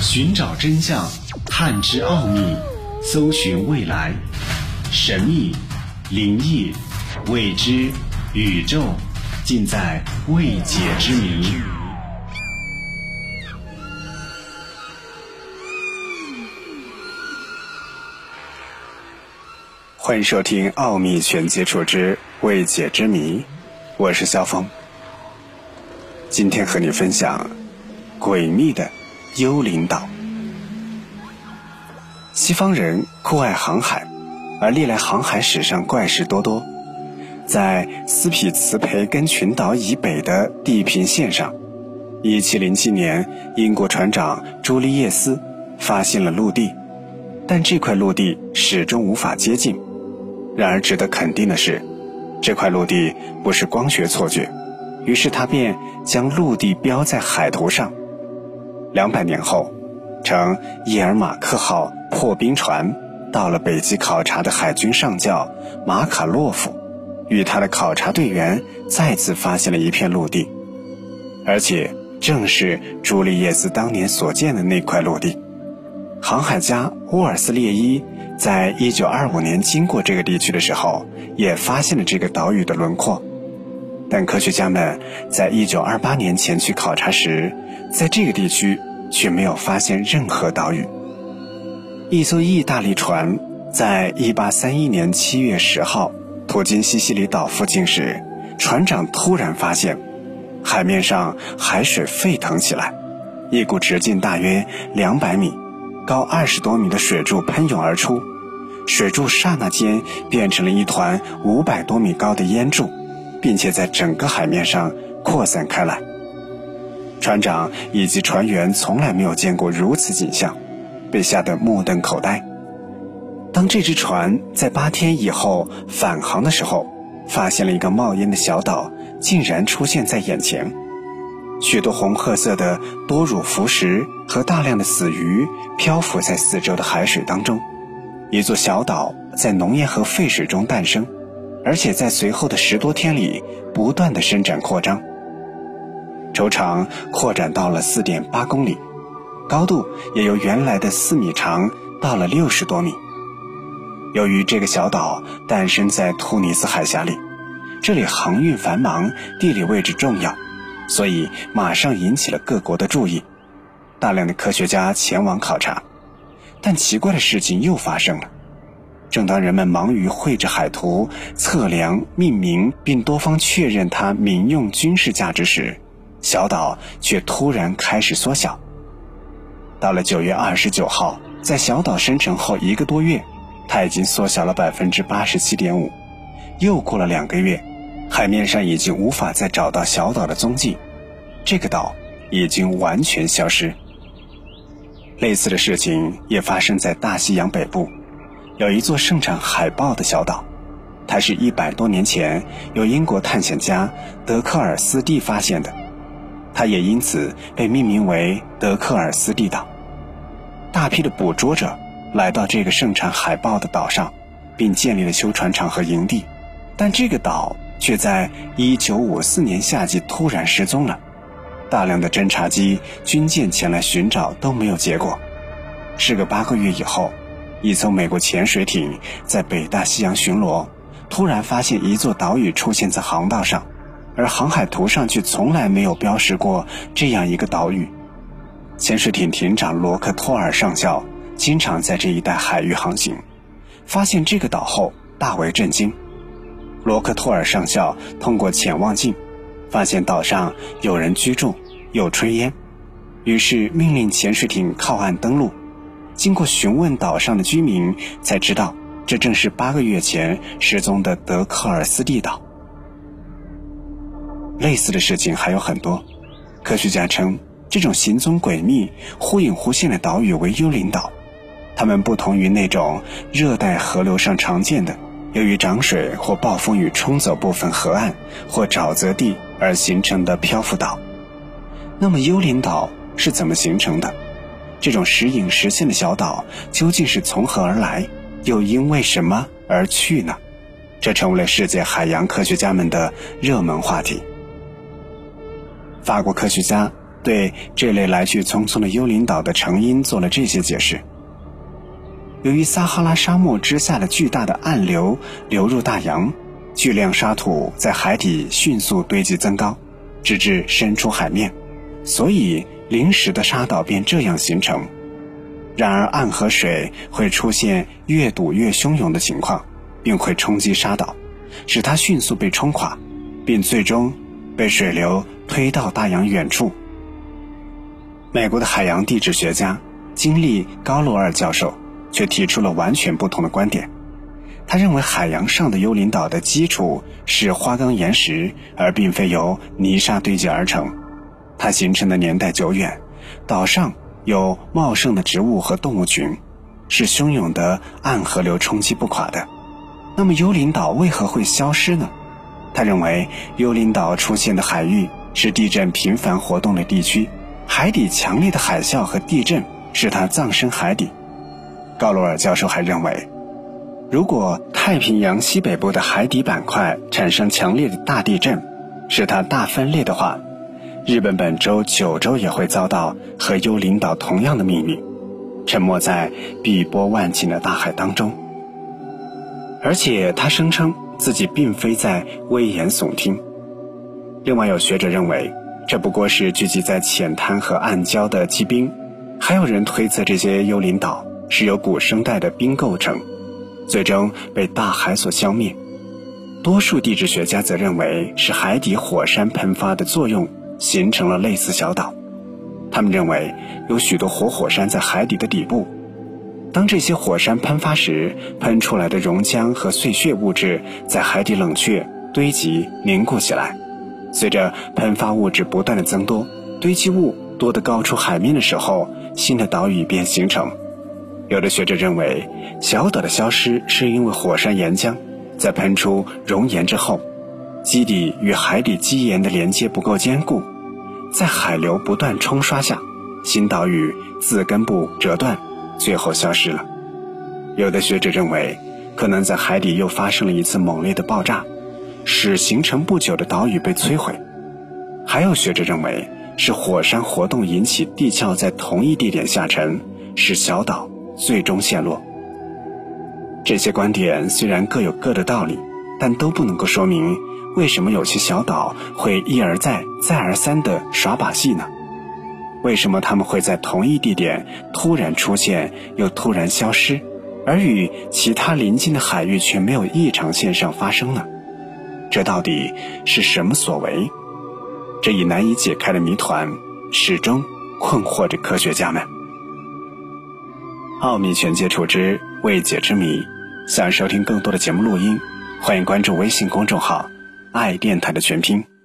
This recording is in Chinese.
寻找真相，探知奥秘，搜寻未来，神秘、灵异、未知、宇宙，尽在未解之谜。欢迎收听《奥秘全接触之未解之谜》，我是肖峰。今天和你分享诡秘的幽灵岛。西方人酷爱航海，而历来航海史上怪事多多。在斯匹茨培根群岛以北的地平线上，1707年，英国船长朱利叶斯发现了陆地，但这块陆地始终无法接近。然而，值得肯定的是，这块陆地不是光学错觉。于是他便将陆地标在海图上。两百年后，乘伊尔马克号破冰船到了北极考察的海军上校马卡洛夫，与他的考察队员再次发现了一片陆地，而且正是朱利叶斯当年所见的那块陆地。航海家沃尔斯列伊。在一九二五年经过这个地区的时候，也发现了这个岛屿的轮廓，但科学家们在一九二八年前去考察时，在这个地区却没有发现任何岛屿。一艘意大利船在一八三一年七月十号途经西西里岛附近时，船长突然发现，海面上海水沸腾起来，一股直径大约两百米。高二十多米的水柱喷涌而出，水柱刹那间变成了一团五百多米高的烟柱，并且在整个海面上扩散开来。船长以及船员从来没有见过如此景象，被吓得目瞪口呆。当这只船在八天以后返航的时候，发现了一个冒烟的小岛，竟然出现在眼前。许多红褐色的多乳浮石和大量的死鱼漂浮在四周的海水当中，一座小岛在浓烟和沸水中诞生，而且在随后的十多天里不断的伸展扩张，轴长扩展到了四点八公里，高度也由原来的四米长到了六十多米。由于这个小岛诞生在突尼斯海峡里，这里航运繁忙，地理位置重要。所以，马上引起了各国的注意，大量的科学家前往考察。但奇怪的事情又发生了。正当人们忙于绘制海图、测量、命名，并多方确认它民用军事价值时，小岛却突然开始缩小。到了九月二十九号，在小岛生成后一个多月，它已经缩小了百分之八十七点五。又过了两个月。海面上已经无法再找到小岛的踪迹，这个岛已经完全消失。类似的事情也发生在大西洋北部，有一座盛产海豹的小岛，它是一百多年前由英国探险家德克尔斯蒂发现的，它也因此被命名为德克尔斯蒂岛。大批的捕捉者来到这个盛产海豹的岛上，并建立了修船厂和营地，但这个岛。却在1954年夏季突然失踪了，大量的侦察机、军舰前来寻找都没有结果。事隔八个月以后，一艘美国潜水艇在北大西洋巡逻，突然发现一座岛屿出现在航道上，而航海图上却从来没有标识过这样一个岛屿。潜水艇艇长罗克托尔上校经常在这一带海域航行，发现这个岛后大为震惊。罗克托尔上校通过潜望镜，发现岛上有人居住，有炊烟，于是命令潜水艇靠岸登陆。经过询问岛上的居民，才知道这正是八个月前失踪的德克尔斯蒂岛。类似的事情还有很多，科学家称这种行踪诡秘、忽隐忽现的岛屿为幽灵岛，它们不同于那种热带河流上常见的。由于涨水或暴风雨冲走部分河岸或沼泽地而形成的漂浮岛，那么幽灵岛是怎么形成的？这种时隐时现的小岛究竟是从何而来，又因为什么而去呢？这成为了世界海洋科学家们的热门话题。法国科学家对这类来去匆匆的幽灵岛的成因做了这些解释：由于撒哈拉沙漠之下的巨大的暗流流入大洋，巨量沙土在海底迅速堆积增高，直至伸出海面，所以临时的沙岛便这样形成。然而，暗河水会出现越堵越汹涌的情况，并会冲击沙岛，使它迅速被冲垮，并最终被水流推到大洋远处。美国的海洋地质学家金利高罗尔教授却提出了完全不同的观点。他认为，海洋上的幽灵岛的基础是花岗岩石，而并非由泥沙堆积而成。它形成的年代久远，岛上。有茂盛的植物和动物群，是汹涌的暗河流冲击不垮的。那么幽灵岛为何会消失呢？他认为，幽灵岛出现的海域是地震频繁活动的地区，海底强烈的海啸和地震使它葬身海底。高罗尔教授还认为，如果太平洋西北部的海底板块产生强烈的大地震，使它大分裂的话，日本本州九州也会遭到和幽灵岛同样的命运，沉没在碧波万顷的大海当中。而且他声称自己并非在危言耸听。另外有学者认为，这不过是聚集在浅滩和暗礁的积冰，还有人推测这些幽灵岛是由古生代的冰构成，最终被大海所消灭。多数地质学家则认为是海底火山喷发的作用。形成了类似小岛，他们认为有许多活火山在海底的底部。当这些火山喷发时，喷出来的熔浆和碎屑物质在海底冷却、堆积、凝固起来。随着喷发物质不断的增多，堆积物多得高出海面的时候，新的岛屿便形成。有的学者认为，小岛的消失是因为火山岩浆在喷出熔岩之后。基底与海底基岩的连接不够坚固，在海流不断冲刷下，新岛屿自根部折断，最后消失了。有的学者认为，可能在海底又发生了一次猛烈的爆炸，使形成不久的岛屿被摧毁。还有学者认为，是火山活动引起地壳在同一地点下沉，使小岛最终陷落。这些观点虽然各有各的道理，但都不能够说明。为什么有些小岛会一而再、再而三地耍把戏呢？为什么他们会在同一地点突然出现又突然消失，而与其他邻近的海域却没有异常现象发生呢？这到底是什么所为？这一难以解开的谜团始终困惑着科学家们。奥秘全接触之未解之谜，想收听更多的节目录音，欢迎关注微信公众号。爱电台的全拼。